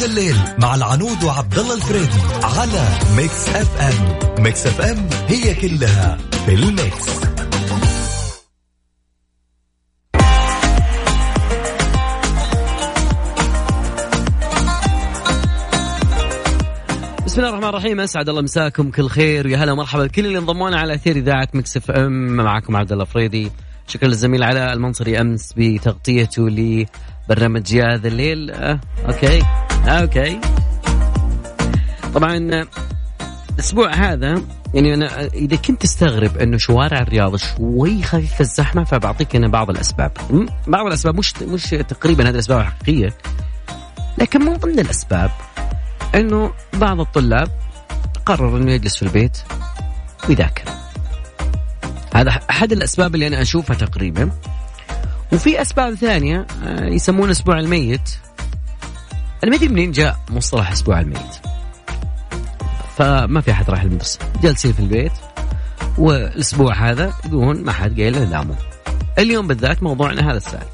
هذا الليل مع العنود وعبد الله الفريدي على Mix FM. Mix FM هي كلها في ال Mix. بسم الله الرحمن الرحيم أسعد الله مساكم كل خير ويا هلا مرحبا بكل اللي انضمونا على أثير إذاعة Mix FM. معكم عبد الله فريدي شكرا للزميل علاء المنصري أمس بتغطيته لبرنامج يا ذا الليل. آه okay. آه okay. طبعا الأسبوع هذا يعني أنا إذا كنت تستغرب إنه شوارع الرياض شوي خفيفه الزحمة فبعطيك أنا بعض الأسباب. بعض الأسباب مش مش تقريبا هذه الأسباب الحقيقية لكن من ضمن الأسباب إنه بعض الطلاب قرر إنه يجلس في البيت ويذاكر. هذا أحد الأسباب اللي أنا أشوفها تقريبا. وفي أسباب ثانية آه، يسمونه أسبوع الميت. أنا ما ادري منين جاء مصطلح أسبوع الميت. فما في أحد راح المدرسة جالسين في البيت والأسبوع هذا يقولون ما حد قايل لنا داموا اليوم بالذات موضوعنا هذا السؤال.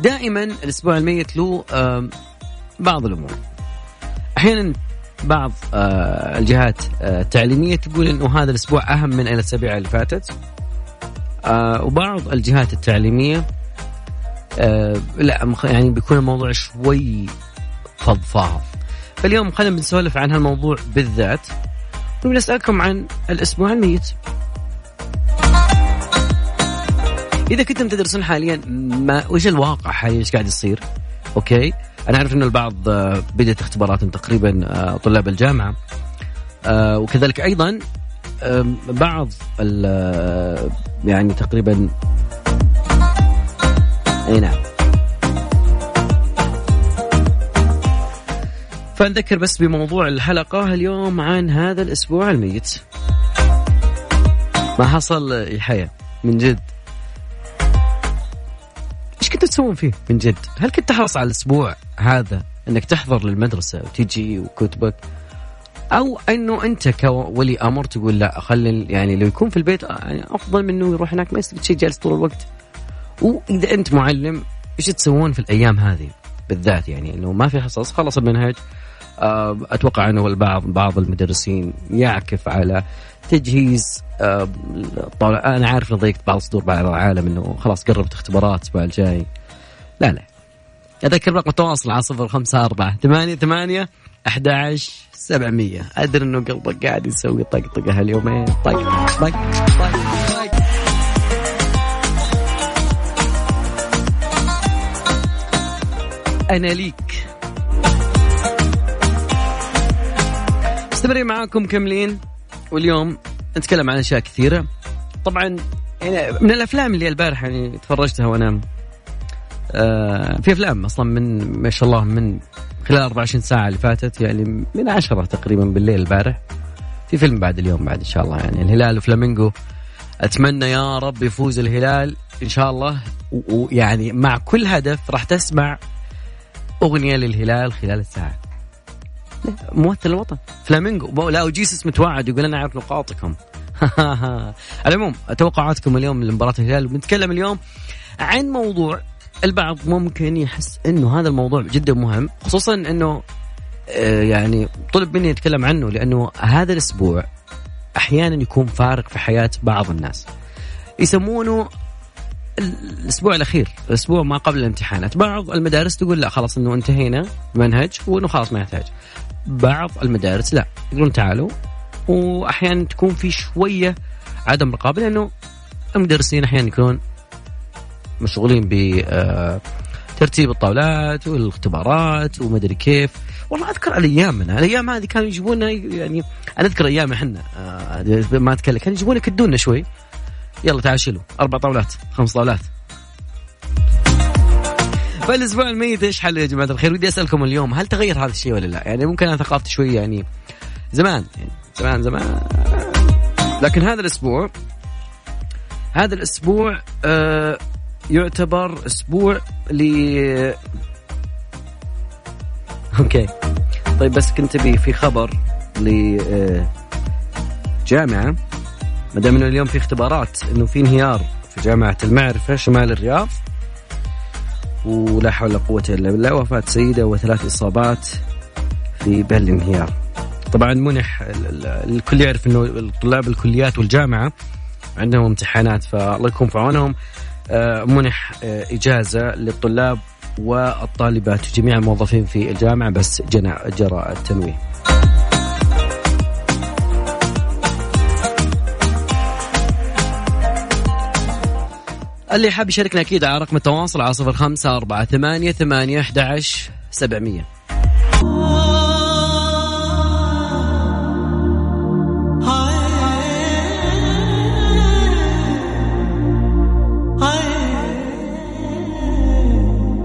دائما الأسبوع الميت له بعض الأمور. أحيانا بعض آه، الجهات آه، التعليمية تقول إنه هذا الأسبوع أهم من الاسابيع اللي فاتت. آه، وبعض الجهات التعليمية لا يعني بيكون الموضوع شوي فضفاض. فاليوم خلينا بنسولف عن هالموضوع بالذات. ونسالكم عن الأسبوع الميت. إذا كنتم تدرسون حاليا ما وش الواقع حاليا؟ إيش قاعد يصير؟ أوكي؟ أنا أعرف إنه البعض آه، بدأت اختباراتهم تقريبا آه، طلاب الجامعة. آه، وكذلك أيضا بعض يعني تقريبا أي نعم. فنذكر بس بموضوع الحلقة اليوم عن هذا الأسبوع الميت. ما حصل يا حياة من جد. كنتوا تسوون فيه من جد؟ هل كنت تحرص على الأسبوع هذا إنك تحضر للمدرسة وتجي وكتبك؟ أو إنه أنت كولي أمر تقول لا خلي يعني لو يكون في البيت يعني أفضل من إنه يروح هناك ما يستفيد شيء جالس طول الوقت. وإذا أنت معلم إيش تسوون في الأيام هذه بالذات يعني إنه ما في حصص خلص المنهج آه، أتوقع أنه البعض بعض المدرسين يعكف على تجهيز آه، أنا عارف إن ضيقت بعض صدور بعض العالم إنه خلاص قربت اختبارات الأسبوع الجاي. لا لا. أذكر رقم التواصل على صفر خمسة أربعة ثمانية ثمانية أحد عشر سبعمية. أدري إنه قلبك قاعد يسوي طقطقة هاليومين. طق طق طق. أنا ليك. مستمرين معاكم كملين واليوم نتكلم عن أشياء كثيرة. طبعا يعني من الأفلام اللي البارحة يعني تفرجتها وأنا آه في أفلام أصلا من ما شاء الله من خلال 24 ساعة اللي فاتت يعني من عشرة تقريبا بالليل البارح. في فيلم بعد اليوم بعد إن شاء الله يعني الهلال وفلامينجو أتمنى يا رب يفوز الهلال إن شاء الله. ويعني مع كل هدف راح تسمع أغنية للهلال خلال الساعة. ممثل الوطن. فلامينجو لا وجيسس متوعد يقول أنا أعرف نقاطكم. على العموم توقعاتكم اليوم لمباراة الهلال. وبنتكلم اليوم عن موضوع البعض ممكن يحس إنه هذا الموضوع جدا مهم خصوصا إنه آه، يعني طلب مني أتكلم عنه لأنه هذا الأسبوع أحيانا يكون فارق في حياة بعض الناس. يسمونه الأسبوع الأخير الأسبوع ما قبل الامتحانات. بعض المدارس تقول لا خلاص إنه انتهينا منهج وإنه خلاص ما يحتاج. بعض المدارس لا يقولون تعالوا. واحيانا تكون في شوية عدم رقابة لأنه المدرسين أحيانا يكونون مشغولين ب آه، ترتيب الطاولات والاختبارات ومدري كيف. والله أذكر الايامنا الأيام هذه كانوا يجيبونا يعني أنا أذكر أيام إحنا آه، ما أتكلم كانوا يجيبونا يكدونا شوي. يلا تعال شيلوا. أربع طاولات خمس طاولات. فالأسبوع الميت إيش حل يا جماعة الخير؟ ودي أسألكم اليوم هل تغير هذا الشيء ولا لا؟ يعني ممكن أنا ثقافتي شوي يعني زمان يعني زمان زمان. لكن هذا الأسبوع هذا الأسبوع آه يعتبر أسبوع ل okay. طيب بس كنت بي في خبر ل آه، جامعة. ما دام إنه اليوم في اختبارات إنه في انهيار في جامعة المعرفة شمال الرياض ولا حول ولا قوة إلا بالله وفاة سيدة وثلاث إصابات في بل انهيار طبعا منح الكل يعرف إنه طلاب الكليات والجامعة عندهم امتحانات فالله يكون في عونهم آه، منح آه، إجازة للطلاب والطالبات وجميع الموظفين في الجامعة بس جرى التنويه. اللي حاب يشاركنا أكيد على رقم التواصل على صفر خمسة أربعة ثمانية ثمانية أحد سبعمية.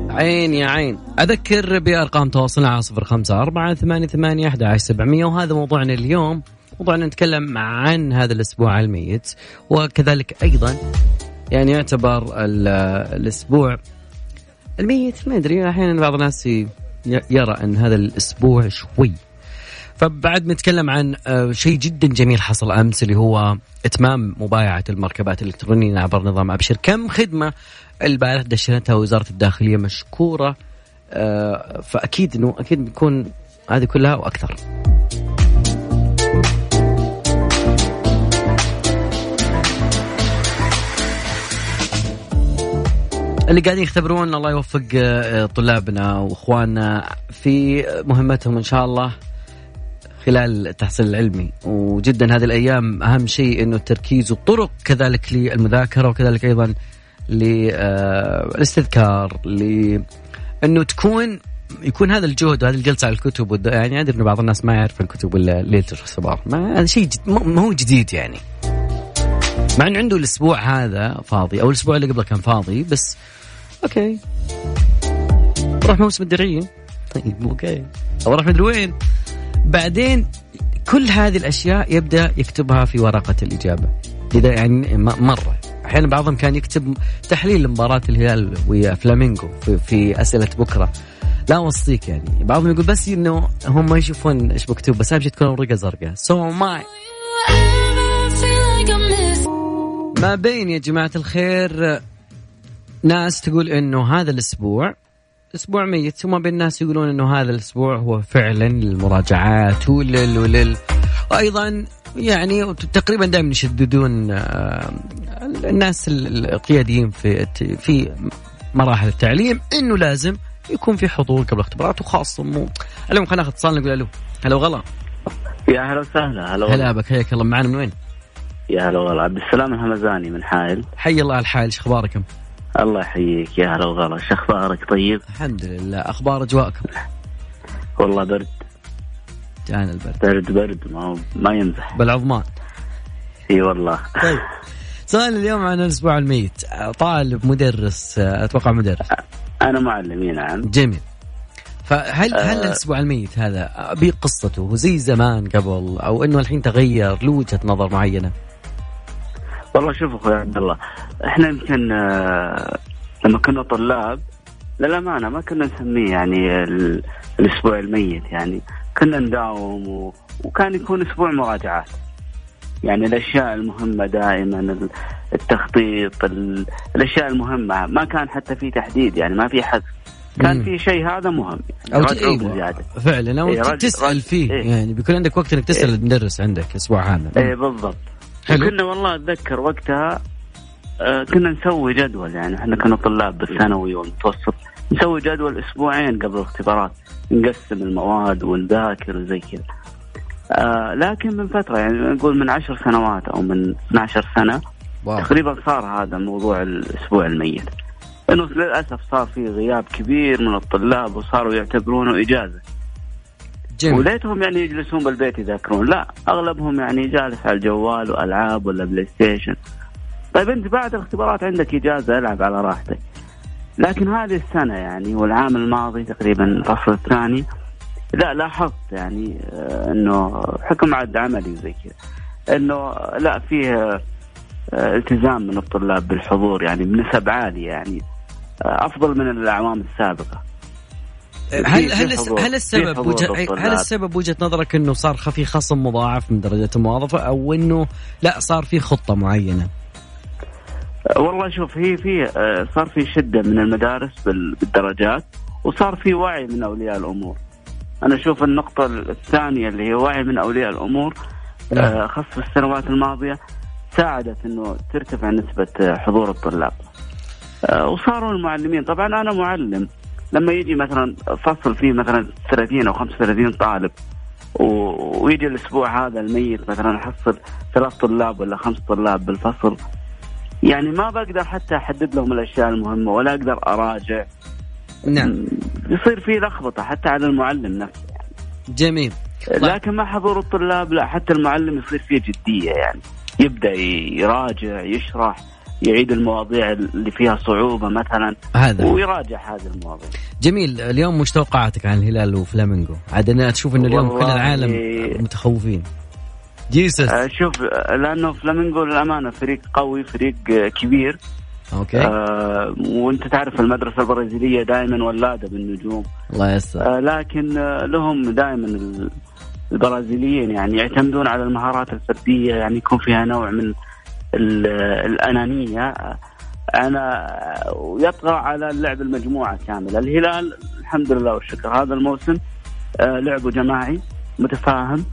عين يا عين. أذكر بأرقام تواصلنا على صفر خمسة أربعة ثمانية ثمانية أحد سبعمية وهذا موضوعنا اليوم. موضوعنا نتكلم عن هذا الأسبوع الميت وكذلك أيضا يعني يعتبر الأسبوع. الميت ما أدري أحيانا بعض الناس يرى أن هذا الأسبوع شوي. فبعد نتكلم عن آه، شيء جدا جميل حصل أمس اللي هو إتمام مبايعة المركبات الإلكترونية عبر نظام أبشر. كم خدمة البارح دشنتها وزاره الداخلية مشكورة؟ آه، فأكيد إنه أكيد بيكون هذه كلها وأكثر. اللي قاعدين يختبرون الله يوفق آه، طلابنا واخواننا في مهمتهم إن شاء الله خلال التحصيل العلمي. وجدا هذه الأيام أهم شيء إنه التركيز والطرق كذلك للمذاكرة وكذلك أيضا للاستذكار ل إنه تكون يكون هذا الجهد وهذه الجلسة على الكتب يعني أدري انه بعض الناس ما يعرف الكتب الا ليلة الصباح ما هذا شيء جد... ما هو جديد يعني. مع إنه عنده الأسبوع هذا فاضي أو الأسبوع اللي قبله كان فاضي بس okay. راح موسم الدرعية. طيب okay. أو راح مدري وين. بعدين كل هذه الأشياء يبدأ يكتبها في ورقة الإجابة. إذا يعني مرة. أحيانا بعضهم كان يكتب تحليل لمباراة الهلال ويا فلامينغو في, في أسئلة بكرة. لا وصيك يعني. بعضهم يقول بس إنه هم ما يشوفون إيش مكتوب بس اهم شيء تكون ورقه زرقاء so ماي ما بين يا جماعة الخير ناس تقول إنه هذا الأسبوع أسبوع ميت وما بين الناس يقولون إنه هذا الأسبوع هو فعلا للمراجعات ولل ولل. وأيضا يعني تقريبا دائما يشددون آه، الناس القياديين في في مراحل التعليم إنه لازم يكون في حضور قبل الاختبارات وخاصة مو. اليوم خلينا ناخذ اتصال نقول ألو. هلا وغلا. يا هلا وسهلا هلا هلا بك حياك الله. معنا من وين؟ يا هلا والله عبد السلام الهمزاني من حائل. حي الله الحائل إيش أخباركم؟ الله يحييك يا هلا وغلا. شو أخبارك؟ طيب؟ الحمد لله. أخبار أجواءكم؟ والله برد. جانا البرد. برد برد. ما ما يمزح بالعظمان. إي والله. طيب. سؤال اليوم عن الأسبوع الميت. طالب مدرس أتوقع مدرس. أنا معلم نعم. جميل. فهل هل آه. الأسبوع الميت هذا بقصته زي زمان قبل أو إنه الحين تغير له وجهه نظر معينة؟ والله شوف أخوي عبد الله إحنا يمكن آه، لما كنا طلاب للامانه ما كنا نسميه يعني الأسبوع الميت يعني كنا نداوم و... وكان يكون أسبوع مراجعات. يعني الأشياء المهمة دائما التخطيط الأشياء المهمة. ما كان حتى في تحديد يعني ما في حذف. كان في شيء هذا مهم. يعني أو أيوة فعلا أو إيه تسأل فيه إيه. يعني بيكون عندك وقت إنك تسأل إيه. المدرس عندك أسبوع هذا. اي بالضبط. حلو. كنا والله أتذكر وقتها آه كنا نسوي جدول يعني إحنا كنا طلاب بالثانوي والمتوسط نسوي جدول أسبوعين قبل الاختبارات نقسم المواد ونذاكر وزي كذا آه لكن من فترة يعني نقول من عشر سنوات أو من 12 سنة واو. تقريبا صار هذا موضوع الأسبوع الميت إنه للأسف صار في غياب كبير من الطلاب وصاروا يعتبرونه إجازة جميل. وليتهم يعني يجلسون بالبيت يذاكرون. لا أغلبهم يعني جالس على الجوال وألعاب ولا PlayStation طيب أنت بعد الاختبارات عندك إجازة العب على راحتك. لكن هذه السنة يعني والعام الماضي تقريبا الفصل الثاني لا لاحظت يعني آه، إنه حكم عد عملي وزي كذا. إنه لا فيه آه، التزام من الطلاب بالحضور يعني بنسب عالية يعني آه، أفضل من الأعوام السابقة. هل هل هل السبب وجه هل السبب وجهة نظرك إنه صار في خصم مضاعف من درجة الموظفه أو إنه لا صار في خطة معينة؟ والله شوف هي في صار في شدة من المدارس بالدرجات وصار في وعي من أولياء الأمور. أنا أشوف النقطة الثانية اللي هي وعي من أولياء الأمور نعم. خاصه في السنوات الماضية ساعدت إنه ترتفع نسبة حضور الطلاب. وصاروا المعلمين طبعا أنا معلم لما يجي مثلا فصل فيه مثلا 30 أو 35 طالب ويجي الأسبوع هذا الميت مثلا احصل ثلاث طلاب ولا خمس طلاب بالفصل يعني ما بقدر حتى أحدد لهم الأشياء المهمة ولا أقدر أراجع. نعم. يصير في لخبطة حتى على المعلم نفسه. يعني. جميل. لكن مع حضور الطلاب لا حتى المعلم يصير فيه جدية يعني. يبدأ يراجع يشرح. يعيد المواضيع اللي فيها صعوبة مثلا هذا. ويراجع هذه المواضيع. جميل. اليوم مش توقعاتك عن الهلال وفلامينغو؟ عاد أنا تشوف انه اليوم كل العالم متخوفين. yes شوف لأنه فلامينغو للأمانة فريق قوي فريق كبير. okay. آه وأنت تعرف المدرسة البرازيلية دائما ولادة بالنجوم. الله يسر آه لكن آه لهم دائما البرازيليين يعني يعتمدون على المهارات الفردية يعني يكون فيها نوع من الأنانية. أنا ويطغى على اللعب المجموعة كاملة. الهلال الحمد لله والشكر. هذا الموسم آه، لعبه جماعي متفاهم.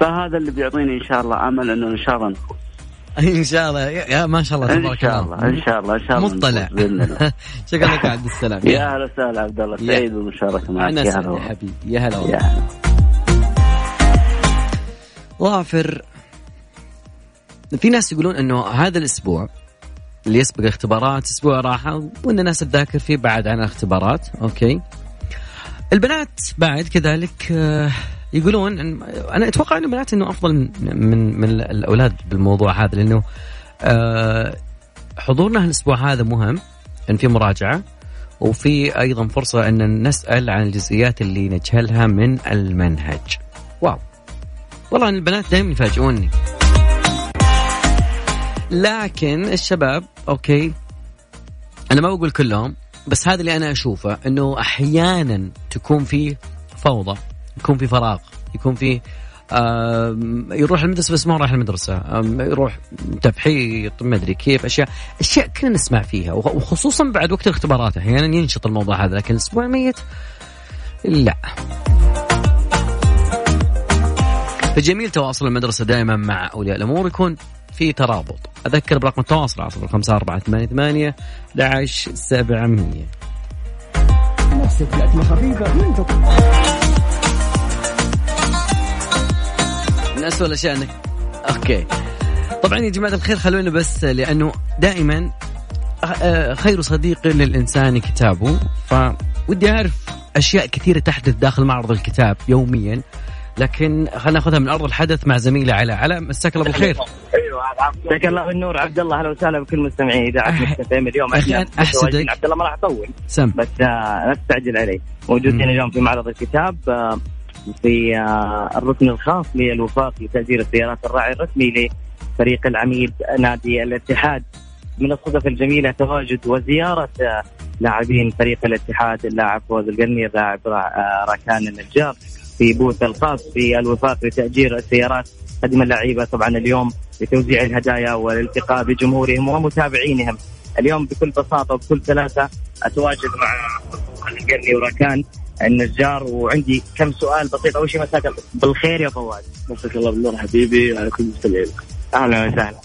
فهذا اللي بيعطيني إن شاء الله أمل إنه إن شاء الله نفوز. إن شاء الله. يا ما شاء الله تبارك الله. إن شاء الله إن شاء الله مطلع. شكرا لك عبد السلام. يا أهلا وسهلا عبد الله. سعيد بالمشاركة معك. يا هلا يا حبيبي. يا هلا والله. ظافر في ناس يقولون إنه هذا الأسبوع اللي يسبق الاختبارات أسبوع راحة وإن الناس تذاكر فيه بعد عن الاختبارات أوكي. البنات بعد كذلك آه، يقولون إن أنا أتوقع ان البنات إنه أفضل من من, من الأولاد بالموضوع هذا لأنه آه، حضورنا الأسبوع هذا مهم إن في مراجعة وفي أيضا فرصة إن نسأل عن الجزئيات اللي نجهلها من المنهج. wow. والله البنات دائما يفاجئوني. لكن الشباب okay أنا ما بقول كلهم بس هذا اللي أنا أشوفه إنه أحيانا تكون في فوضى يكون في فراغ يكون في يروح المدرسة بس ما راح المدرسة يروح تفحيط ما أدري كيف أشياء أشياء كنا نسمع فيها وخصوصا بعد وقت الاختبارات أحيانا ينشط الموضوع هذا لكن الأسبوع الميت لا. فجميل تواصل المدرسة دائما مع أولياء الأمور يكون في ترابط. أذكر برقم التواصل على خمسة أربعة ثمانية ثمانية داعش سبعمية نفسك لكمة خفيفة من أسوأ الأشياء أنك أوكي. طبعا يا جماعة الخير خلونا بس لأنه دائما آه، خير صديق للإنسان كتابه. فودي أعرف أشياء كثيرة تحدث داخل معرض الكتاب يوميا. لكن خلينا ناخذها من أرض الحدث مع زميلي علاء علاء مساك الله بالخير. أيوه مساك الله بالنور. عبد الله أهلا وسهلا بكل مستمعي إذاعة. اليوم. أحنا احسدك عبد الله ما راح أطول. سم. بس آه لا تستعجل علي موجودين اليوم في معرض الكتاب آه في آه الركن الخاص للوفاق لتأجير السيارات الراعي الرسمي لفريق العميد نادي الاتحاد. من الصدف الجميلة تواجد وزيارة آه، لاعبين فريق الاتحاد اللاعب فوز القرني اللاعب راكان النجار. في بوث الخاص في الوفاق لتأجير السيارات قدم اللعيبة. طبعا اليوم لتوزيع الهدايا والالتقاء بجمهورهم ومتابعينهم. اليوم بكل بساطة وبكل سلاسة أتواجد مع القرني وراكان النجار. وعندي كم سؤال بسيط. أول شيء مساك بالخير يا فواز. مساك الله بالنور حبيبي وعلى كل المستمعين أهلا وسهلا.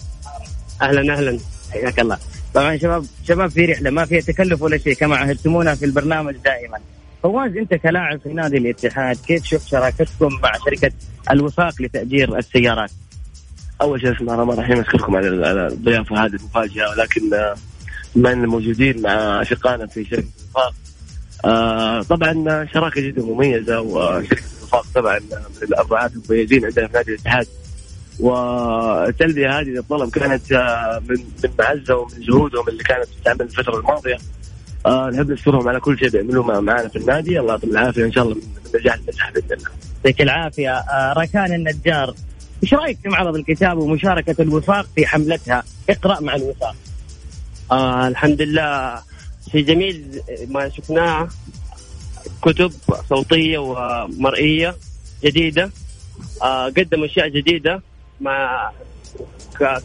أهلا أهلا حياك الله. طبعا شباب شباب في رحلة ما فيها تكلف ولا شيء كما عهدتمونا في البرنامج دائما. فواز انت كلاعب في نادي الاتحاد كيف شفت شراكتكم مع شركة الوفاق لتأجير السيارات؟ أول شيء بسم الله الرحمن الرحيم أشكركم على الضيافه هذه المفاجأة ولكن آه، بما اننا موجودين مع أشقائنا في شركة الوفاق آه طبعا شراكة جدا مميزة وشركة الوفاق طبعا من الرعاة المميزين عندنا في نادي الاتحاد. والتلبية هذه للطلب كانت آه، من من معزة ومن جهودهم اللي كانت تستعمل الفترة الماضية. آه نحب نشكرهم على كل شيء بيعملوه معنا في النادي. الله يعطيهم العافية إن شاء الله من نجاح لنجاح بإذن الله. يعطيك العافية. آه ركان النجار إيش رأيك في معرض الكتاب ومشاركة الوفاق في حملتها؟ اقرأ مع الوفاق؟ آه الحمد لله. شيء جميل ما شفناه. كتب صوتية ومرئية جديدة. آه قدم أشياء جديدة مع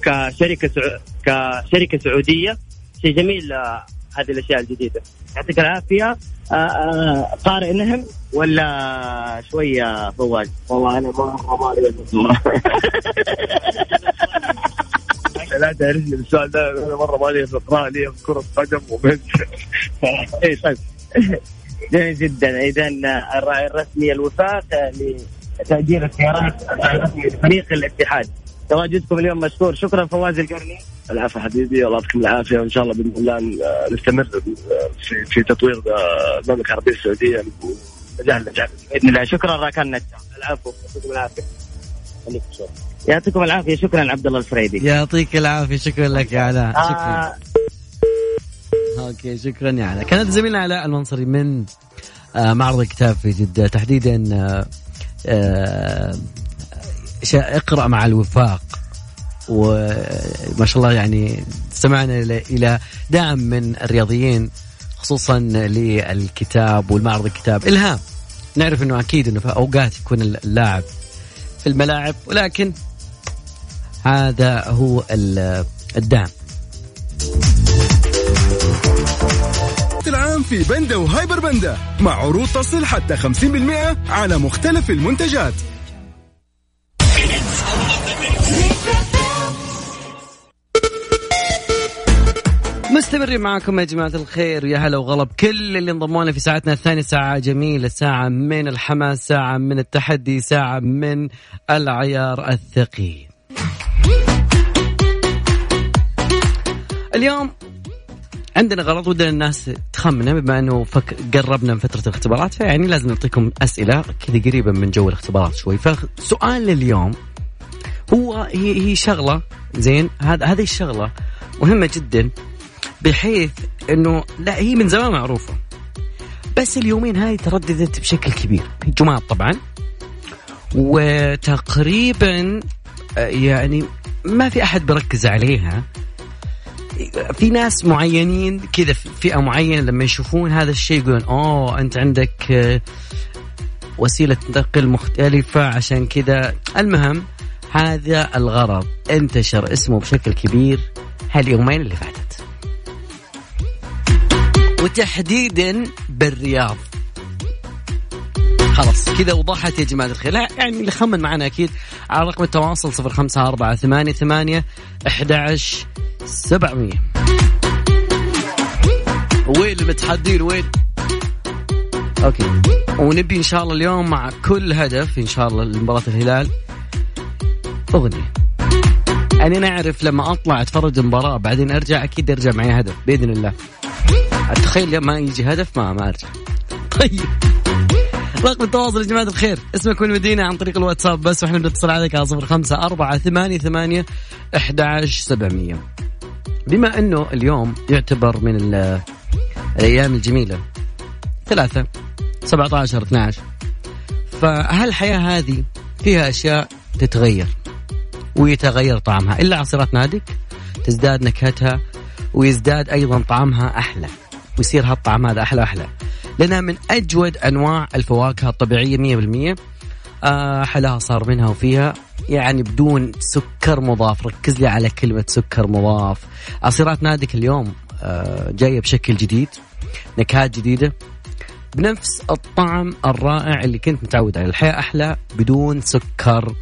كشركة كشركة سعودية. شيء جميل. آه، هذه الأشياء الجديدة. يعطيك العافية. آه، آه، قارئ نهم ولا شوية فواز؟ والله أنا مره مالي لا تعرفني السؤال ده. أنا مرة مالي في لي في كرة قدم وبس اي طيب. جميل جدا. اذا الراعي الرسمي الوفاق لتاجير السيارات الرسمي لفريق الاتحاد. تواجدكم اليوم مشكور. شكرا فواز القرني. العافيه حبيبي الله يعطيكم العافية. وإن شاء الله بإذن الله نستمر في في تطوير المملكه العربيه السعودية نجاح نجاح بإذن الله. شكرا راكان نجم العفو يعطيكم العافية. يعطيكم العافية. شكرا عبد الله الفريدي. يعطيك العافية. شكرا لك يا علاء. شكرا. آه أوكي شكرا يا علاء. كانت زميلنا علاء المنصري من آه، معرض الكتاب في جدة. تحديدا آه، آه، اقرأ مع الوفاق. وما شاء الله يعني استمعنا إلى دعم من الرياضيين خصوصا للكتاب والمعرض الكتاب. إلهام. نعرف إنه أكيد إنه في أوقات يكون اللاعب في الملاعب ولكن هذا هو ال- الدعم. العام في بندا وهايبر بندا مع عروض تصل حتى 50% على مختلف المنتجات. مستمرين معكم يا جماعة الخير. يا هلا وغلب كل اللي انضموا لنا في ساعتنا. الثانية ساعة جميلة. ساعة من الحماس ساعة من التحدي ساعة من العيار الثقيل. اليوم عندنا غلط ودنا الناس تخمنه بما إنه فك قربنا من فترة الاختبارات فيعني لازم نعطيكم أسئلة كذا قريبة من جو الاختبارات شوي. فسؤال اليوم هو هي هي شغلة زين هذا هذه الشغلة مهمة جدا. بحيث إنه لا هي من زمان معروفة. بس اليومين هاي ترددت بشكل كبير. جمعة طبعا. وتقريبا يعني ما في أحد بركز عليها. في ناس معينين كذا فئة معينة لما يشوفون هذا الشيء يقولون أوه أنت عندك آه، وسيلة نقل مختلفة عشان كذا. المهم هذا الغرض. انتشر اسمه بشكل كبير هاليومين اللي فاتت. وتحديدا بالرياض. خلاص كذا وضحت يا جماعة الخير. يعني اللي خمن معنا أكيد على رقم التواصل صفر خمسة أربعة ثمانية ثمانية أحد سبعمية. وين المتحدين؟ وين؟ أوكي. ونبي إن شاء الله اليوم مع كل هدف إن شاء الله لمباراة الهلال. أغنية. يعني أنا أعرف لما أطلع أتفرج المباراة بعدين أرجع أكيد أرجع معي هدف بإذن الله. أتخيل ما يجي هدف ما ما أرجع. طيب. رقم التواصل يا جماعة الخير. اسمك والمدينة عن طريق الواتساب بس وإحنا بنتصل عليك على صفر خمسة أربعة ثمانية ثمانية أحد سبعمية. بما أنه اليوم يعتبر من ال- الأيام الجميلة ثلاثة سبعة عشر 12 فهالحياة هذه فيها أشياء تتغير ويتغير طعمها؟ إلا عصيرات نادك تزداد نكهتها ويزداد أيضا طعمها أحلى. ويصير هالطعم هذا أحلى أحلى. لأنها من أجود أنواع الفواكه الطبيعية 100% آه حلاها صار منها وفيها. يعني بدون سكر مضاف. ركز لي على كلمة سكر مضاف. عصيرات نادك اليوم آه جاية بشكل جديد نكهات جديدة. بنفس الطعم الرائع اللي كنت متعود عليه. الحياة أحلى بدون سكر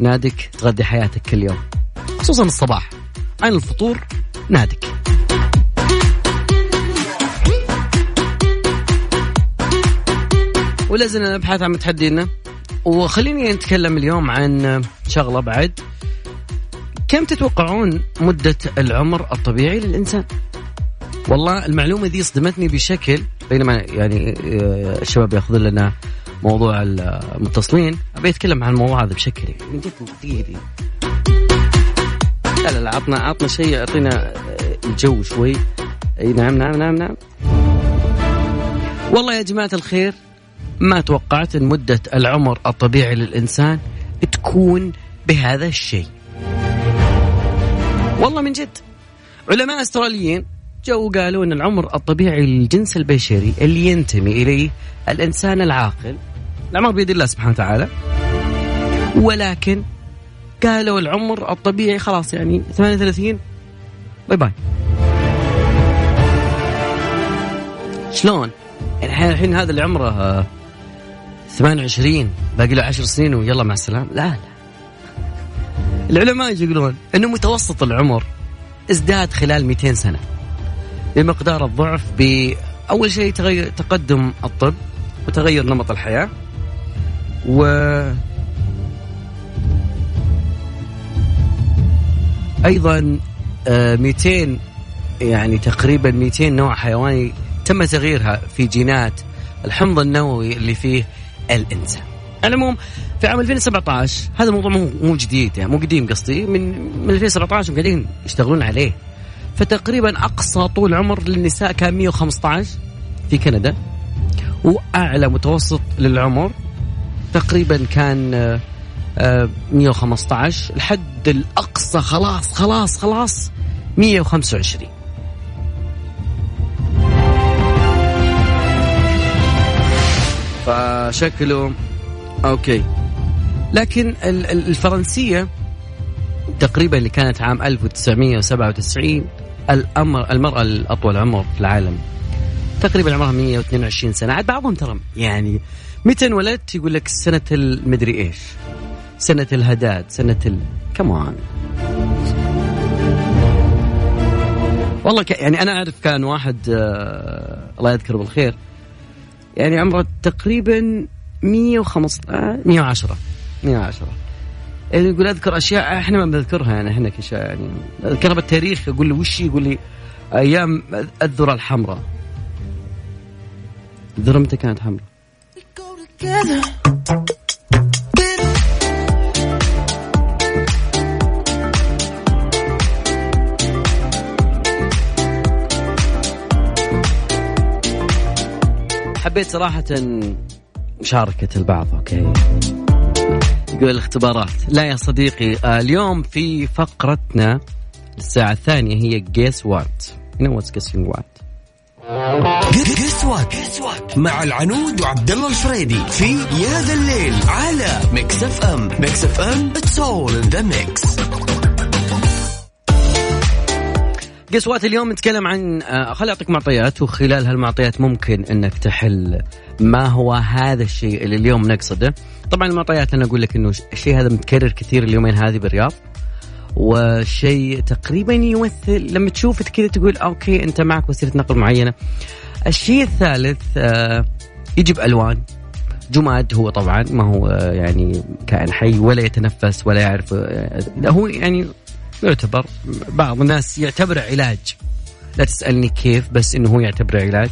نادك تغذي حياتك كل يوم. خصوصا الصباح. عن الفطور نادك. ولا زلنا نبحث عن متحدينا. وخليني نتكلم اليوم عن شغلة بعد. كم تتوقعون مدة العمر الطبيعي للإنسان؟ والله المعلومة دي صدمتني بشكل بينما يعني آه، الشباب يأخذون لنا موضوع المتصلين أبي أتكلم عن الموضوع هذا بشكل من جد دقيقة لا لا لا عطنا عطنا شيء يعطينا آه، الجو شوي. أي نعم نعم نعم نعم. والله يا جماعة الخير ما توقعت إن مدة العمر الطبيعي للإنسان تكون بهذا الشيء. والله من جد. علماء أستراليين جو قالوا إن العمر الطبيعي للجنس البشري اللي ينتمي إليه الإنسان العاقل العمر بيد الله سبحانه وتعالى. ولكن قالوا العمر الطبيعي خلاص يعني 38 باي باي. شلون؟ يعني الحين هذا اللي عمره 28 آه، باقي له 10 سنين ويلا مع السلامة. لا لا. العلماء يقولون إنه متوسط العمر ازداد خلال 200 سنة بمقدار الضعف بأول شيء تغير تقدم الطب وتغير نمط الحياة و أيضا 200 آه، يعني تقريبا 200 نوع حيواني تم تغييرها في جينات. الحمض النووي اللي فيه الإنسان. العموم في عام 2017 هذا الموضوع مو جديد يعني مو قديم قصدي من من 2017 قاعدين يشتغلون عليه. فتقريبا أقصى طول عمر للنساء كان 115 في كندا وأعلى متوسط للعمر تقريبا كان 115 آه، الحد الأقصى خلاص خلاص خلاص 125 فشكله أوكي. لكن الفرنسية تقريبا اللي كانت عام 1997 الأمر المرأة الأطول عمر في العالم. تقريبا عمرها 122 سنة. عاد بعضهم ترى يعني متى انولدت؟ يقول لك سنة المدري إيش. سنة الهداد سنة ال... كمان والله. يعني أنا أعرف كان واحد آه... الله يذكره بالخير يعني عمره تقريبا 115 110 110 يعني يقول أذكر أشياء إحنا ما بنذكرها يعني إحنا كشا يعني اذكرها بالتاريخ أقول له وش يقول لي؟ أيام الذرة الحمراء. الذره متى كانت حمراء؟ حبيت صراحة مشاركة البعض okay. يقول الاختبارات. لا يا صديقي اليوم في فقرتنا الساعة الثانية هي guess what You know what's guessing what? guess what مع العنود وعبد الله الفريدي في يا ذا الليل على Mix FM Mix FM it's all in the mix قسوات اليوم نتكلم عن آه، خلي أعطيك معطيات وخلال هالمعطيات ممكن إنك تحل ما هو هذا الشيء اللي اليوم نقصده. طبعا المعطيات أنا أقول لك إنه الشيء هذا متكرر كثير اليومين هذه بالرياض وشيء تقريبا يمثل لما تشوف كذا تقول أوكي أنت معك وسيلة نقل معينة. الشيء الثالث آه، يجب ألوان. جماد هو طبعا ما هو آه، يعني كائن حي ولا يتنفس ولا يعرف هو يعني يعتبر بعض الناس يعتبره علاج. لا تسألني كيف بس إنه هو يعتبره علاج.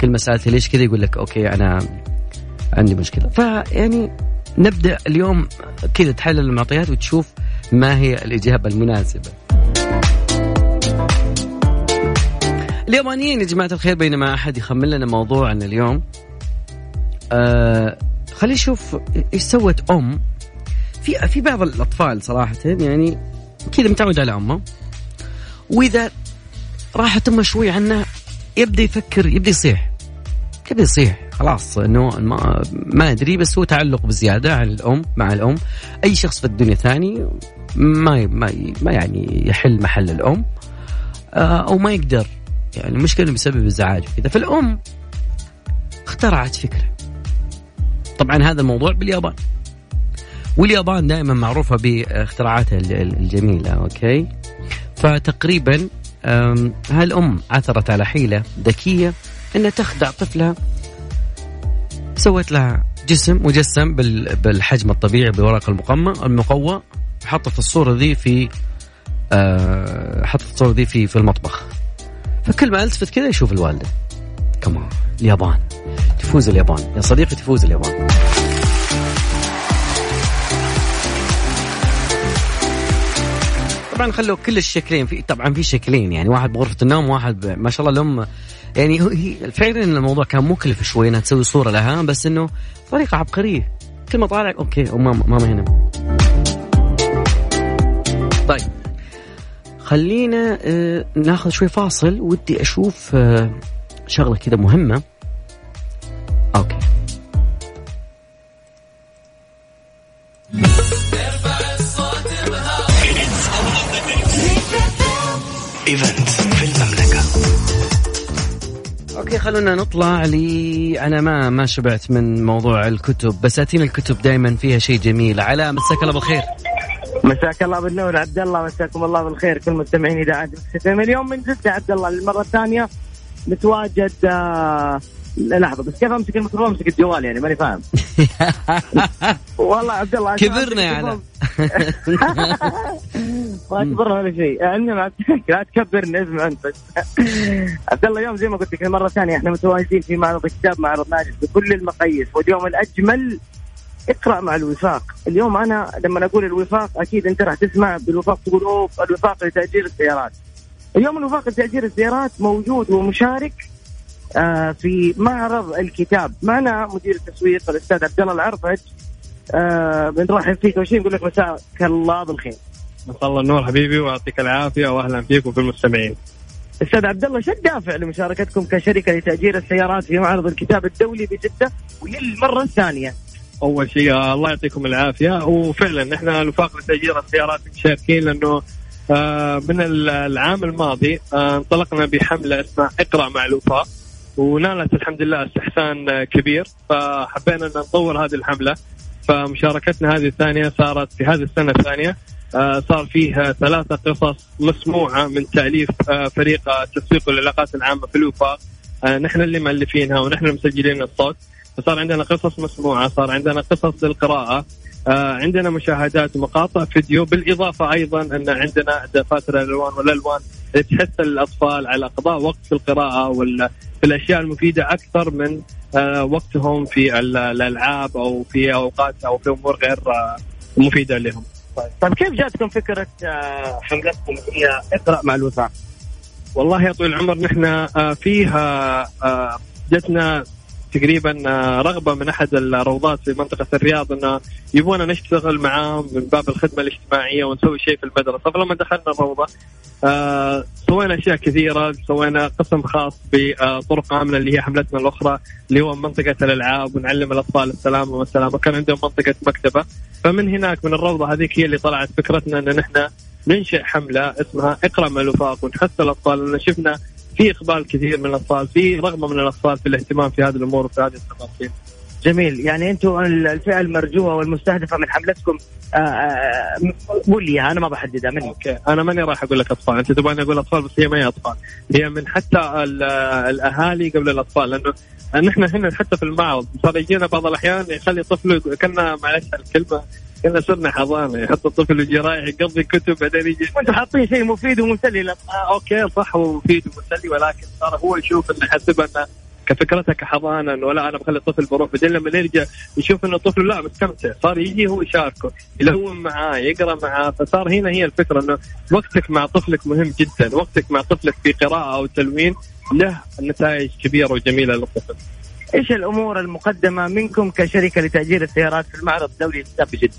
كل ما سالته ليش كذا يقول لك أوكي أنا عندي مشكلة. فيعني نبدأ اليوم كذا تحلل المعطيات وتشوف ما هي الإجابة المناسبة. اليابانيين يا جماعة الخير بينما أحد يخمن لنا موضوعنا اليوم آه خلينا نشوف إيش سوت أم. في في بعض الأطفال صراحة يعني كذا متعود على أمه. وإذا راحت امه شوي عنه يبدأ يفكر يبدأ يصيح. يبدا يصيح. خلاص إنه ما, ما أدري بس هو تعلق بزيادة عن الأم مع الأم. أي شخص في الدنيا ثاني ما ما, ما يعني يحل محل الأم آه، أو ما يقدر. يعني المشكلة بسبب الزعاج وكذا. فالأم اخترعت فكرة. طبعا هذا الموضوع باليابان. واليابان دائما معروفة باختراعاتها الجميلة أوكي؟ فتقريبا هالأم عثرت على حيلة ذكية إنها تخدع طفلها. سوت لها جسم مجسم بالحجم الطبيعي بالورق المقمى المقوى حطت الصورة ذي في أه حطت الصورة ذي في في المطبخ. فكل ما ألتفت كذا يشوف الوالدة. كمان اليابان. تفوز اليابان. يا صديقي تفوز اليابان. طبعا خلوا كل الشكلين في طبعا في شكلين يعني واحد بغرفة النوم واحد ب... ما شاء الله الام يعني هي فعلا الموضوع كان مكلف شوي إنها تسوي صورة لها بس إنه طريقة عبقرية. كل ما طالع أوكي ماما ماما هنا. طيب خلينا آه ناخذ شوي فاصل ودي أشوف آه شغلة كذا مهمة. okay. event في المملكة. okay خلونا نطلع لي أنا ما ما شبعت من موضوع الكتب بساتين الكتب دائما فيها شيء جميل. على مساك الله بالخير. مساك الله بالنور عبد الله مساكم الله بالخير. كل مستمعين إذاعة اليوم من جدة عبد الله للمرة الثانية نتواجد آه، لحظة بس كيف أمسك الميكروفون؟ أمسك الجوال يعني ماني فاهم. والله عبد الله كبرنا يعني كبرنا ولا شيء علمنا لا تكبرني اسمع أنت. بس عبد الله اليوم زي ما قلت لك مرة ثانية إحنا متواجدين في معرض الكتاب معرض ناجح بكل المقاييس واليوم الأجمل اقرأ مع الوفاق. اليوم أنا لما أقول الوفاق أكيد أنت راح تسمع بالوفاق تقول اوه الوفاق لتأجير السيارات. اليوم الوفاق لتأجير السيارات موجود ومشارك آه في معرض الكتاب. معنا مدير التسويق الأستاذ عبد الله العرفج. آه بنرحب فيك. اول شيء نقول لك؟ مساك الله بالخير. مساء الله النور حبيبي ويعطيك العافية واهلا فيك وفي المستمعين. أستاذ عبد الله شو الدافع لمشاركتكم كشركة لتأجير السيارات في معرض الكتاب الدولي بجدة وللمرة الثانية؟ أول شيء آه، الله يعطيكم العافية. وفعلا إحنا الوفاق لتاجير السيارات مشاركين لأنه آه من العام الماضي آه انطلقنا بحملة اسمها إقرأ مع الوفاق. ونالت الحمد لله استحسان كبير. فحبينا أن نطور هذه الحملة. فمشاركتنا هذه الثانية صارت في هذه السنة الثانية. صار فيها ثلاثة قصص مسموعة من تأليف آه، فريق التسويق والعلاقات العامة في الوفاق آه، نحن اللي مؤلفينها ونحن مسجلين الصوت. فصار عندنا قصص مسموعة صار عندنا قصص للقراءة. عندنا مشاهدات ومقاطع فيديو بالإضافة أيضا أن عندنا دفاتر الألوان والألوان تحث الأطفال على قضاء وقت في القراءة وال في الأشياء المفيدة أكثر من آه، وقتهم في الألعاب أو في أوقات أو في أمور غير آه، مفيدة لهم. طيب, طيب كيف جاتكم فكرة آه، حملتكم هي اقرأ مع الوفاء؟ والله يا طويل العمر نحن فيها جتنا تقريبا رغبة من أحد الروضات في منطقة الرياض إنه يبغونا نشتغل معاهم من باب الخدمة الاجتماعية ونسوي شيء في المدرسة فلما دخلنا الروضة آه سوينا أشياء كثيرة. سوينا قسم خاص بطرق آمنة اللي هي حملتنا الأخرى اللي هو منطقة الألعاب ونعلم الأطفال السلامة والسلامة. كان عندهم منطقة مكتبة. فمن هناك من الروضة هذيك هي اللي طلعت فكرتنا إن نحن ننشئ حملة اسمها اقرأ مع الوفاق ونحث الأطفال. لأن شفنا في إقبال كثير من الأطفال في رغبة من الأطفال في الاهتمام في هذه الأمور وفي هذه التفاصيل جميل. يعني أنتم الفئة المرجوة والمستهدفة من حملتكم آه، آه، قول لي أنا ما بحددها. مني. أوكي. أنا ماني راح أقول لك أطفال. أنت تبغاني أقول أطفال بس هي ما هي أطفال. هي من حتى الأهالي قبل الأطفال. لأنه نحن هنا حتى في المعرض. صار يجينا بعض الأحيان يخلي طفله كنا معلش الكلمة كنا صرنا حضانة. يحط الطفل يجي رايح يقضي كتب بعدين يجي وأنتم حاطين شيء مفيد ومسلي. آه أوكي صح هو مفيد ومسلي ولكن صار هو يشوف إنه يحسب أنه كفكرتها كحضانة إنه لا أنا بخلي الطفل بروح. بعدين لما يرجع يشوف إنه الطفل لا مستمتع. صار يجي هو يشاركه يلون معاه يقرأ معاه. فصار هنا هي الفكرة إنه وقتك مع طفلك مهم جدا. وقتك مع طفلك في قراءة أو تلوين له نتائج كبيرة وجميلة للطفل. إيش الأمور المقدمة منكم كشركة لتأجير السيارات في المعرض الدولي للكتاب بجده؟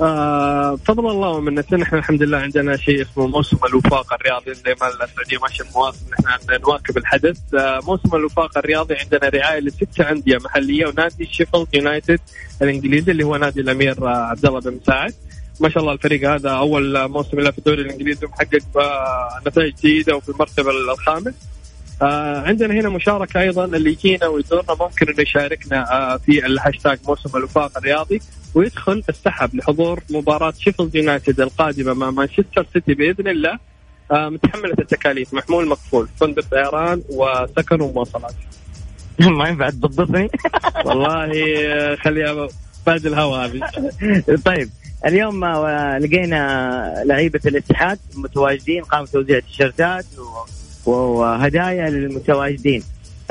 آه فضل الله ومنته نحن الحمد لله عندنا شيء اسمه موسم الوفاق الرياضي. زي ما السعوديه ماشيه المواصل نحن نواكب الحدث. آه موسم الوفاق الرياضي عندنا رعاية لستة أندية محلية ونادي شيفيلد يونايتد الإنجليزي اللي هو نادي الأمير آه عبد الله بن مساعد ما شاء الله الفريق هذا أول موسم له في الدوري الإنجليزي محقق نتائج جيدة وفي المرتبة الخامس. آه عندنا هنا مشاركة أيضا اللي يجينا ويزورنا ممكن إنه يشاركنا آه في الهاشتاج موسم الوفاق الرياضي ويدخل السحب لحضور مباراة شيفيلد يونايتد القادمة مع مانشستر سيتي بإذن الله. آه متحملة التكاليف محمول مقفول فندق طيران وسكن ومواصلات. ما ينفع تضبطني؟ والله خليها بعد الهواء هذه طيب اليوم آه، لقينا لعيبة الاتحاد متواجدين قاموا توزيع تيشيرتات وهدايا للمتواجدين.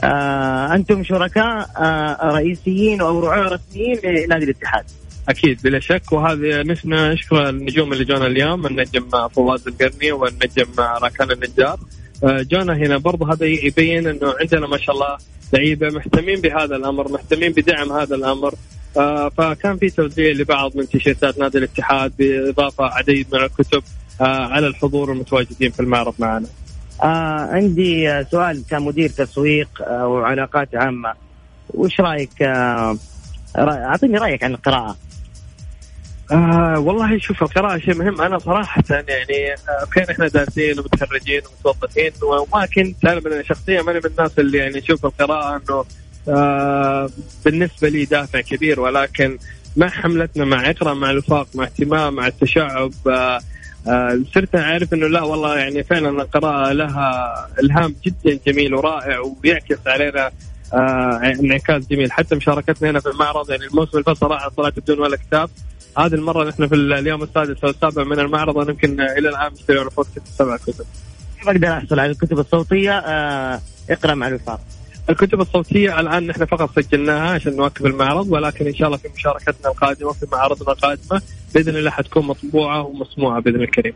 آه أنتم شركاء آه رئيسيين أو رعاة رسميين لنادي الاتحاد. أكيد بلا شك. وهذه نحن نشكر النجوم اللي جونا اليوم. النجم فواز القرني والنجم راكان النجار. آه، جونا هنا برضه هذا يبين إنه عندنا ما شاء الله لعيبة مهتمين بهذا الأمر مهتمين بدعم هذا الأمر. آه فكان في توزيع لبعض من تيشيرتات نادي الاتحاد بإضافة عديد من الكتب آه على الحضور المتواجدين في المعرض معنا. آه عندي سؤال كمدير تسويق آه وعلاقات عامة. وش رأيك؟ آه أعطيني رأيك عن القراءة. آه والله شوف القراءة شيء مهم. أنا صراحة يعني آه كان إحنا دارسين ومتخرجين ومتوظفين وما كنت أنا من شخصيا ماني من الناس اللي يعني أشوف القراءة إنه آه بالنسبة لي دافع كبير ولكن مع حملتنا مع إقرأ مع الوفاق مع اهتمام مع التشعب آه صرت أعرف إنه لا والله يعني فعلا القراءة لها إلهام جدا جميل ورائع ويعكس علينا آه انعكاس جميل حتى مشاركتنا هنا في المعرض يعني الموسم اللي فات صراحة طلعت بدون ولا كتاب هذه المرة نحن في اليوم السادس أو السابع من المعرض يمكن إلى الآن مشتري فوق ست سبع كتب. كيف أقدر أحصل على الكتب الصوتية آه اقرأ مع الوفاق؟ الكتب الصوتية الآن نحن فقط سجلناها عشان نواكب المعرض ولكن إن شاء الله في مشاركتنا القادمة في معارضنا القادمة بإذن الله حتكون مطبوعة ومسموعة بإذن الكريم.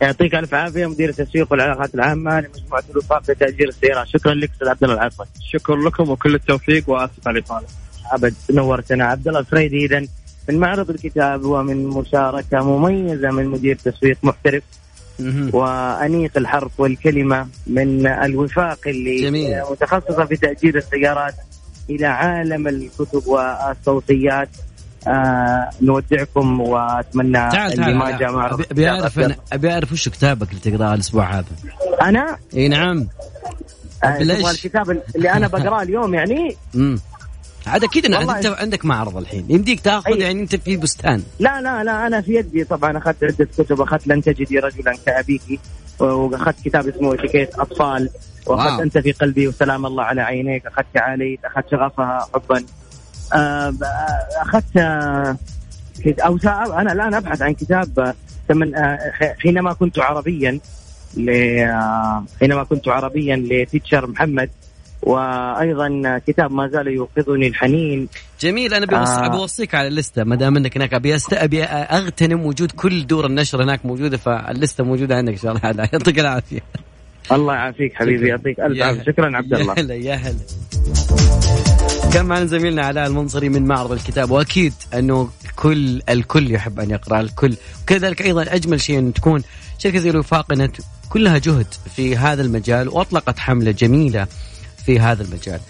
يعطيك ألف عافية مدير التسويق والعلاقات العامة لمجموعة الوفاق لتاجير السيارات شكرا لك أستاذ عبد الله العاصمي شكرا لكم وكل التوفيق وأسف على الإطالة. أبد نورتنا. عبد الله الفريدي اذا من معرض الكتاب ومن مشاركة مميزة من مدير تسويق محترف وأنيق الحرف والكلمة من الوفاق اللي جميل. متخصصة في تأجير السيارات إلى عالم الكتب والصوتيات. آه نودعكم وأتمنى تعال اللي ما جاء ابي أعرف أبي أعرف وش كتابك اللي تقرأه الأسبوع هذا؟ أنا؟ إي نعم. آه الكتاب اللي أنا بقرأه اليوم يعني امم عاد أكيد أنت عندك معرض الحين. يمديك تأخذ يعني أنت في بستان. لا لا لا أنا في يدي طبعا أخذت عده كتب اخذت لن تجدي رجلا كأبيك وأخذت كتاب اسمه اتيكيت أطفال وأخذت أنت في قلبي وسلام الله على عينيك أخذت كعالي أخذت شغفها حبا. آه، أخذت آه، أو أنا الآن أبحث عن كتاب آه، حينما كنت عربيا حينما كنت عربيا لتيتشر محمد وأيضا كتاب ما زال يوقظني الحنين. جميل أنا بوص... آه. بوصيك على اللستة ما دام إنك هناك أبي أست... أبي أغتنم وجود كل دور النشر هناك موجودة فاللستة موجودة عندك إن شاء الله. يعطيك العافية. الله يعافيك حبيبي يعطيك ألف عافية. شكرا عبد الله. يا هلا يا هلا. كان معنا زميلنا علاء المنصري من معرض الكتاب وأكيد أنه كل الكل يحب أن يقرأ الكل. وكذلك أيضا أجمل شيء أن تكون شركة زي الوفاق كلها جهد في هذا المجال وأطلقت حملة جميلة في هذا المجال.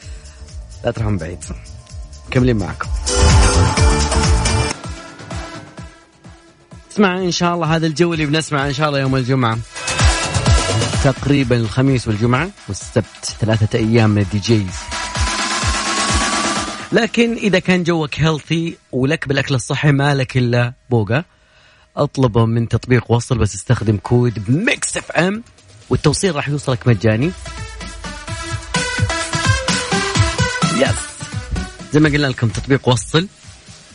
لا تروحون بعيد. مكملين معكم. اسمع إن شاء الله هذا الجو اللي بنسمع إن شاء الله يوم الجمعة. تقريبا الخميس والجمعة والسبت ثلاثة أيام من ال DJs. لكن إذا كان جوك healthy ولك بالأكل الصحي ما لك إلا بوجا أطلبه من تطبيق وصل بس استخدم code Mix FM والتوصيل راح يوصلك مجاني. yes زي ما قلنا لكم تطبيق وصل.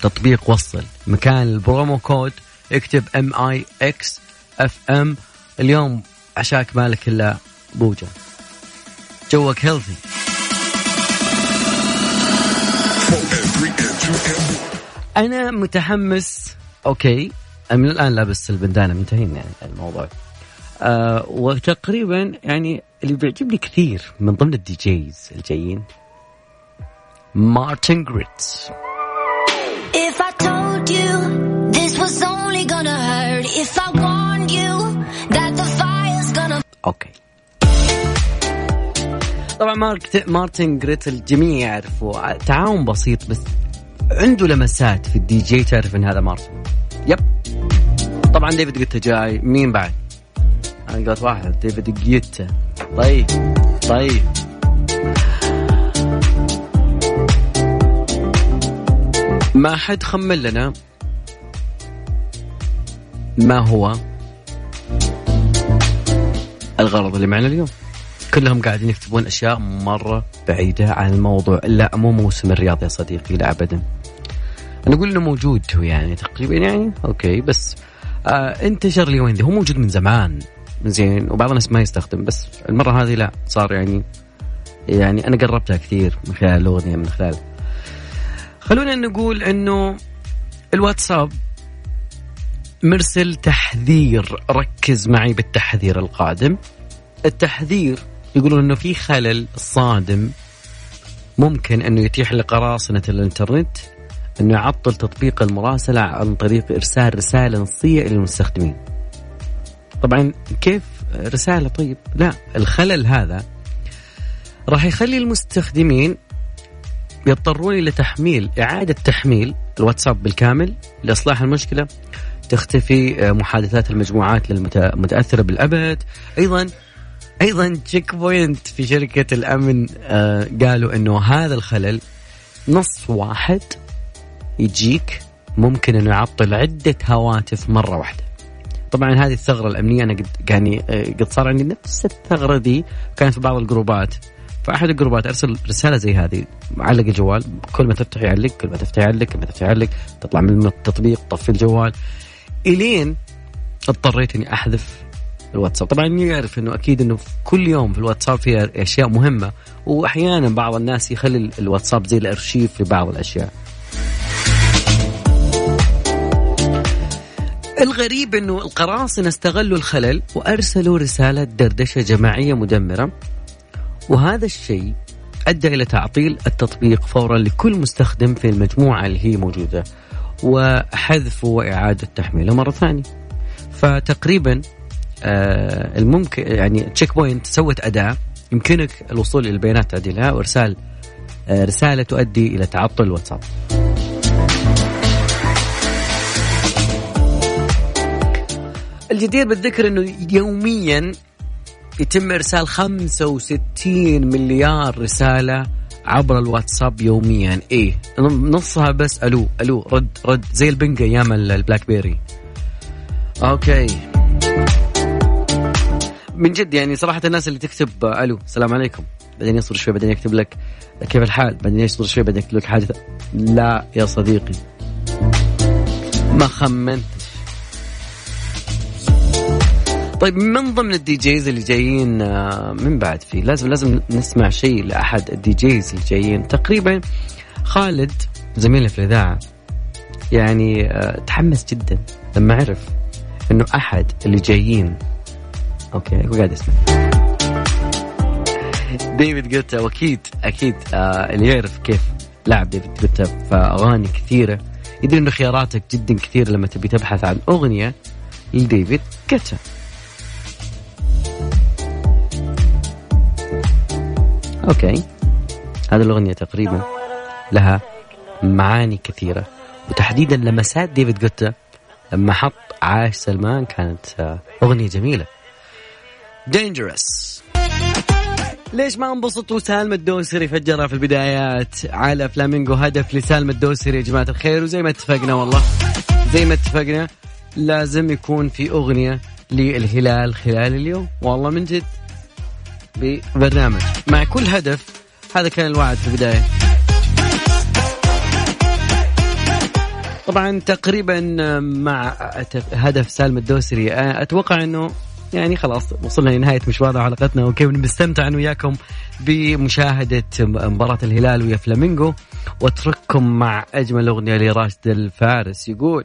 تطبيق وصل. مكان ال promo code اكتب M I X F M اليوم عشاك مالك إلا بوجا جوك healthy أنا متحمس. okay. من الآن لابس البندانة. منتهين يعني الموضوع. آه وتقريبا يعني اللي بيعجبني كثير من ضمن ال DJs الجايين مارتن جاريكس If I told you this was only gonna hurt If I warned you that the fire's gonna okay طبعا مارك مارتن جاريكس الجميع يعرفه تعاون بسيط بس عنده لمسات في الدي جي تعرف إن هذا مارتن. yep. طبعا ديفيد جيتا جاي. مين بعد؟ أنا قلت واحد. ديفيد جيتا. طيب. طيب. ما حد خمن لنا ما هو الغرض اللي معنا اليوم. كلهم قاعدين يكتبون أشياء مرة بعيدة عن الموضوع لا مو موسم الرياض يا صديقي لا ابدا. أنا أقول إنه موجود هو يعني تقريبا يعني أوكي بس آه انتشر لي وين هو موجود من زمان زين وبعض الناس ما يستخدم بس المرة هذه لا صار يعني يعني أنا قربتها كثير من خلال الأغنية من خلال خلونا نقول إنه الواتساب مرسل تحذير ركز معي بالتحذير القادم التحذير يقولون إنه في خلل صادم ممكن إنه يتيح لقراصنة الإنترنت إنه يعطل تطبيق المراسلة عن طريق إرسال رسالة نصية إلى المستخدمين. طبعا كيف رسالة طيب؟ لا الخلل هذا راح يخلي المستخدمين يضطرون إلى تحميل إعادة تحميل الواتساب بالكامل لإصلاح المشكلة. تختفي محادثات المجموعات للمتاثره بالأبد. أيضا أيضا Check Point في شركة الأمن آه قالوا إنه هذا الخلل نص واحد يجيك ممكن إنه يعطل عدة هواتف مرة واحدة. طبعا هذه الثغرة الأمنية أنا قد يعني آه، قد صار عندي نفس الثغرة دي كانت في بعض الجروبات. فأحد الجروبات أرسل رسالة زي هذه. علق الجوال. كل ما تفتح يعلق كل ما تفتح يعلق كل ما تفتح يعلق. تطلع من التطبيق طفي الجوال. إلين اضطريت إني أحذف الواتساب. طبعا يعرف إنه أكيد إنه في كل يوم في الواتساب فيها أشياء مهمة. واحيانا بعض الناس يخلي الواتساب زي الأرشيف لبعض الأشياء. الغريب إنه القراصنة استغلوا الخلل وأرسلوا رسالة دردشة جماعية مدمرة. وهذا الشيء أدى إلى تعطيل التطبيق فورا لكل مستخدم في المجموعة اللي هي موجودة وحذفه وإعادة تحميله مرة ثانية. فتقريبا آه الممكن يعني Check Point سوت أداة يمكنك الوصول إلى البيانات تعديلها وإرسال آه رسالة تؤدي إلى تعطل الواتساب. الجدير بالذكر إنه يوميا يتم إرسال 65 مليار رسالة عبر الواتساب يوميا. إيه نصها بس. ألو ألو رد رد. زي البنج أيام البلاك بيري أوكي. من جد يعني صراحة الناس اللي تكتب ألو السلام عليكم. بعدين يصبر شوي بعدين يكتب لك كيف الحال؟ بعدين يصبر شوي بعدين يكتب لك حادثة لا يا صديقي. ما خمنت. طيب من ضمن ال DJs اللي جايين آه، من بعد فيه لازم لازم نسمع شيء لأحد ال DJs اللي جايين. تقريبا خالد زميلنا في الإذاعة يعني آه، تحمس جدا لما عرف إنه أحد اللي جايين. أوكي هو قاعد يسمع. ديفيد جوتا واكيد أكيد آه اللي يعرف كيف لعب ديفيد جوتا في أغاني كثيرة. يدري إنه خياراتك جدا كثيرة لما تبي تبحث عن أغنية لديفيد جوتا. أوكي. هذه الأغنية تقريبا لها معاني كثيرة وتحديدا لمسات ديفيد جوتا لما حط عاش سلمان كانت آه، أغنية جميلة. Dangerous ليش ما انبسط وسالم الدوسري فجرها في البدايات؟ على فلامينجو هدف لسالم الدوسري يا جماعة الخير وزي ما اتفقنا والله زي ما اتفقنا لازم يكون في أغنية للهلال خلال اليوم. والله من جد. ببرنامج. مع كل هدف هذا كان الوعد في البداية. طبعا تقريبا مع هدف سالم الدوسري أتوقع إنه يعني خلاص وصلنا لنهاية مشوار حلقتنا وكيف بنستمتع أنا وياكم بمشاهدة مباراة الهلال ويا فلامينغو وأترككم مع أجمل أغنية لراشد الفارس. يقول